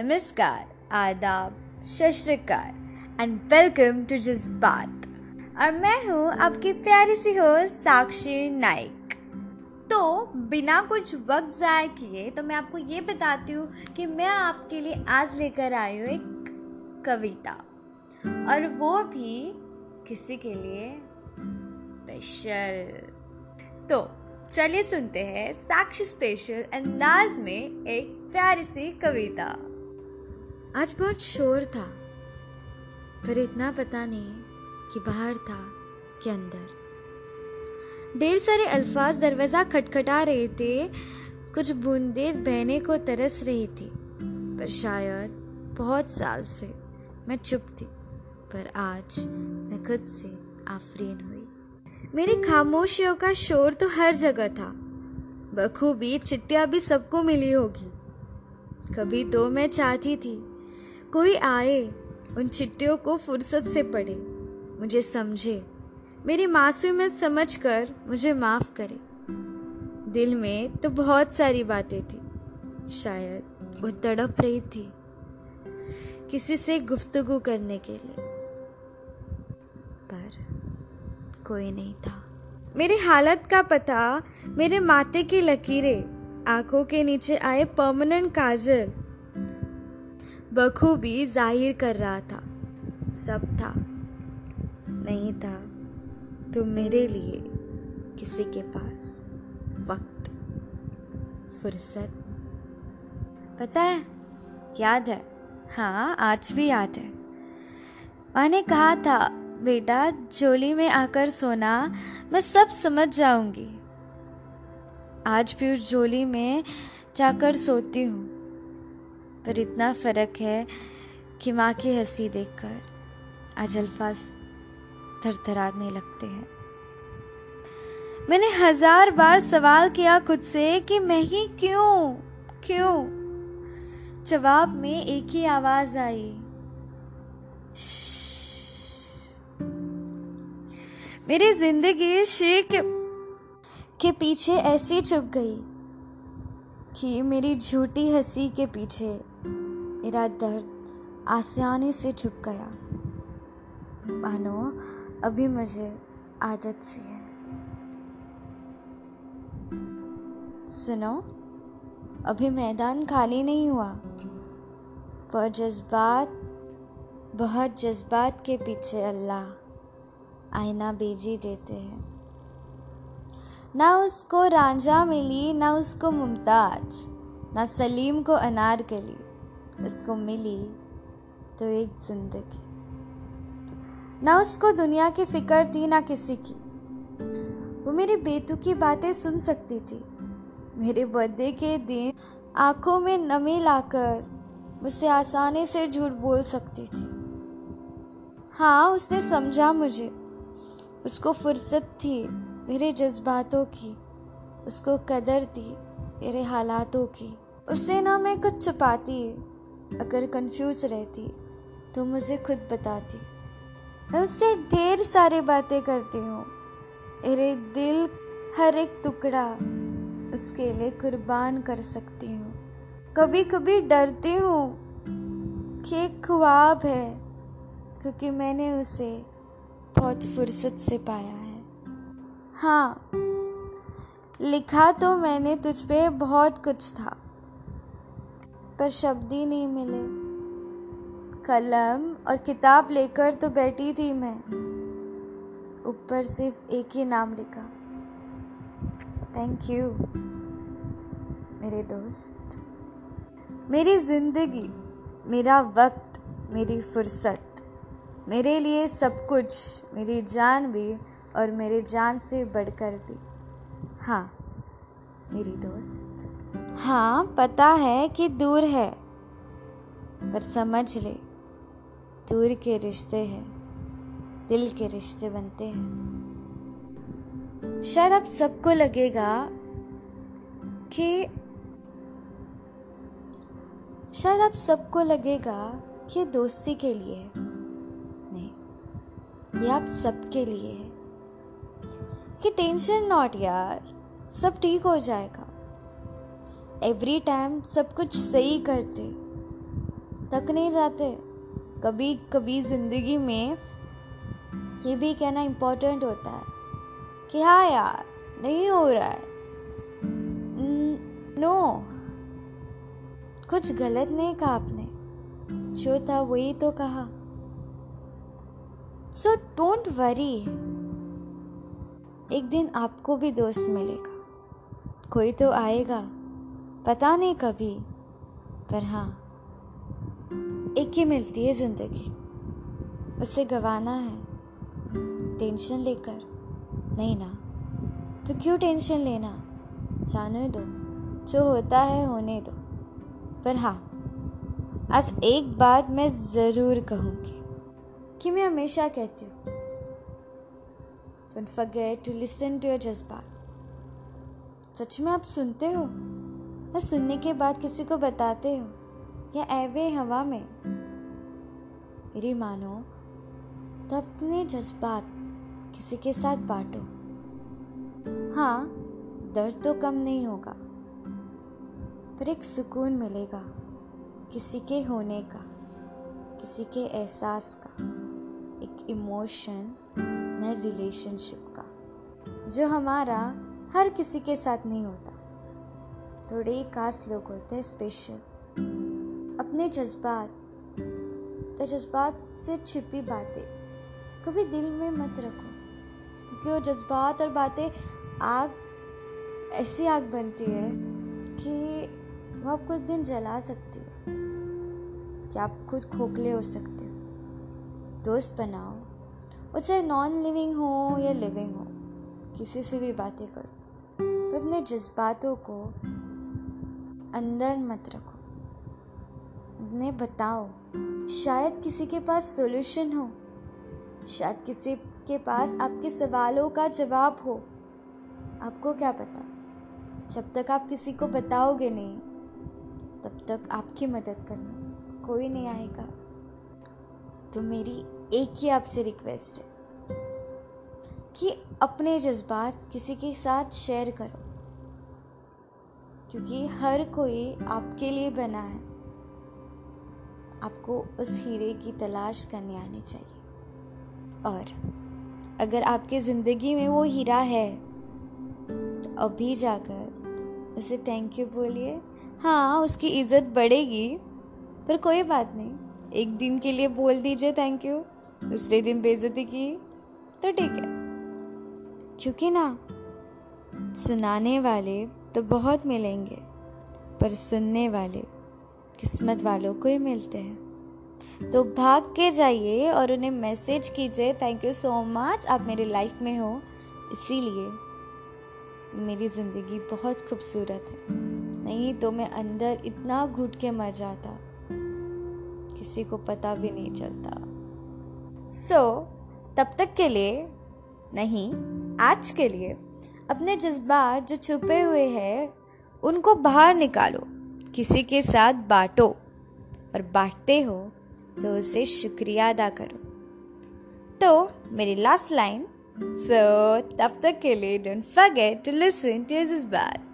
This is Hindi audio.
नमस्कार, आदाब शस्त्रकार एंड वेलकम टू जज्बात और मैं हूँ आपकी प्यारी सी हो साक्षी नाइक। तो बिना कुछ वक्त ज़ाय किए तो मैं आपको ये बताती हूँ कि मैं आपके लिए आज लेकर आई हूँ एक कविता। और वो भी किसी के लिए स्पेशल तो चलिए सुनते हैं साक्षी स्पेशल अंदाज में एक प्यारी सी कविता। आज बहुत शोर था, पर इतना पता नहीं कि बाहर था कि अंदर। ढेर सारे अल्फाज दरवाज़ा खटखटा रहे थे, कुछ बूंदे बहने को तरस रही थी, पर शायद बहुत साल से मैं चुप थी, पर आज मैं खुद से आफरीन हुई। मेरी खामोशियों का शोर तो हर जगह था, बखूबी चिट्टिया भी सबको मिली होगी। कभी तो मैं चाहती थी कोई आए, उन चिट्टियों को फुर्सत से पढ़े, मुझे समझे। मेरी मासूमियत समझ कर मुझे माफ़ करे। दिल में तो बहुत सारी बातें थी। शायद वो तड़प रही थी किसी से गुफ्तगु करने के लिए। पर कोई नहीं था। मेरी हालत का पता मेरे माथे की लकीरें, आँखों के नीचे आए परमानेंट काजल बखूबी ज़ाहिर कर रहा था। सब था। नहीं था तो मेरे लिए किसी के पास वक्त, फुर्सत। पता है, याद है? हाँ आज भी याद है। मैंने कहा था, बेटा जोली में आकर सोना, मैं सब समझ जाऊँगी। आज भी उस जोली में जाकर सोती हूँ। पर इतना फ़र्क है कि माँ की हँसी देखकर आज अल्फाज थरथराने लगते हैं। मैंने हज़ार बार सवाल किया खुद से कि मैं ही क्यों क्यों? जवाब में एक ही आवाज़ आई। मेरी ज़िंदगी शेख के पीछे ऐसी चुप गई कि मेरी झूठी हँसी के पीछे मेरा दर्द आसानी से छुप गया। मानो, अभी मुझे आदत सी है। सुनो, अभी मैदान खाली नहीं हुआ, पर जज्बात, बहुत जज्बात के पीछे अल्लाह आईना बेजी देते हैं। ना उसको रांझा मिली, ना उसको मुमताज़, ना सलीम को अनार गली। उसको मिली तो एक ज़िंदगी। ना उसको दुनिया की फ़िक्र थी, ना किसी की। वो मेरी बेतु की बातें सुन सकती थी। मेरे बर्थडे के दिन आँखों में नमी लाकर मुझसे आसानी से झूठ बोल सकती थी। हाँ उसने समझा मुझे। उसको फुर्सत थी। मेरे जज्बातों की, उसको कदर थी मेरे हालातों की। उससे ना मैं कुछ छुपाती, अगर कंफ्यूज रहती तो मुझे खुद बताती। मैं उससे ढेर सारी बातें करती हूँ। मेरे दिल हर एक टुकड़ा उसके लिए कुर्बान कर सकती हूँ। कभी कभी डरती हूँ कि एक ख्वाब है, क्योंकि मैंने उसे बहुत फुर्सत से पाया है। हाँ लिखा तो मैंने तुझ पे बहुत कुछ था, पर शब्द ही नहीं मिले। कलम और किताब लेकर तो बैठी थी मैं, ऊपर सिर्फ़ एक ही नाम लिखा। थैंक यू मेरे दोस्त। मेरी ज़िंदगी, मेरा वक्त, मेरी फुर्सत, मेरे लिए सब कुछ, मेरी जान भी और मेरे जान से बढ़कर भी। हाँ मेरी दोस्त। हाँ पता है कि दूर है, पर समझ ले, दूर के रिश्ते हैं, दिल के रिश्ते बनते हैं। शायद आप सबको लगेगा कि, शायद आप सबको लगेगा कि दोस्ती के लिए है। नहीं, ये आप सबके लिए है। कि टेंशन नॉट यार, सब ठीक हो जाएगा। एवरी टाइम सब कुछ सही करते, थक नहीं जाते। कभी कभी ज़िंदगी में ये भी कहना इम्पोर्टेंट होता है कि हाँ यार, नहीं हो रहा है। नो कुछ गलत नहीं कहा आपने। जो था वही तो कहा। सो डोंट वरी एक दिन आपको भी दोस्त मिलेगा। कोई तो आएगा, पता नहीं कभी, पर हाँ एक ही मिलती है ज़िंदगी। उसे गवाना है, टेंशन लेकर, नहीं ना तो क्यों टेंशन लेना? जाने दो, जो होता है होने दो। पर हाँ आज एक बात मैं ज़रूर कहूँगी कि मैं हमेशा कहती हूँ Don't forget to listen to your जज्बात सच में आप सुनते हो? या सुनने के बाद किसी को बताते हो। या एवे हवा में। मेरी मानो तो अपने जज्बात किसी के साथ बांटो। हाँ दर्द तो कम नहीं होगा, पर एक सुकून मिलेगा किसी के होने का, किसी के एहसास का। एक इमोशन न रिलेशनशिप का, जो हमारा हर किसी के साथ नहीं होता। थोड़े ही खास लोग होते हैं स्पेशल अपने जज्बात तो जज्बात से छिपी बातें कभी दिल में मत रखो, क्योंकि वो जज्बात और बातें आग, ऐसी आग बनती है कि वो आपको एक दिन जला सकती है। कि आप खुद खोखले हो सकते हो। दोस्त बनाओ। वो चाहे नॉन लिविंग हो या लिविंग हो, किसी से भी बातें करो। पर अपने जज्बातों को अंदर मत रखो। उन्हें बताओ, शायद किसी के पास सोल्यूशन हो, शायद किसी के पास आपके सवालों का जवाब हो। आपको क्या पता? जब तक आप किसी को बताओगे नहीं, तब तक आपकी मदद करने कोई नहीं आएगा। तो मेरी एक ही आपसे रिक्वेस्ट है कि अपने जज्बात किसी के साथ शेयर करो। क्योंकि हर कोई आपके लिए बना है। आपको उस हीरे की तलाश करने आनी चाहिए। और अगर आपकी ज़िंदगी में वो हीरा है तो अभी जाकर उसे थैंक यू बोलिए। हाँ उसकी इज़्ज़त बढ़ेगी, पर कोई बात नहीं। एक दिन के लिए बोल दीजिए थैंक यू दूसरे दिन बेजती की तो ठीक है। क्योंकि ना, सुनाने वाले तो बहुत मिलेंगे, पर सुनने वाले, किस्मत वालों को ही मिलते हैं। तो भाग के जाइए और उन्हें मैसेज कीजिए थैंक यू सो मच आप मेरे लाइफ में हो। इसीलिए मेरी ज़िंदगी बहुत खूबसूरत है। नहीं तो मैं अंदर इतना घुट के मर जाता। किसी को पता भी नहीं चलता। सो so, तब तक के लिए नहीं आज के लिए अपने जज्बात जो छुपे हुए हैं उनको बाहर निकालो किसी के साथ बांटो और बांटते हो तो उसे शुक्रिया अदा करो। तो मेरी लास्ट लाइन सो तब तक के लिए don't forget to listen to Jazbaat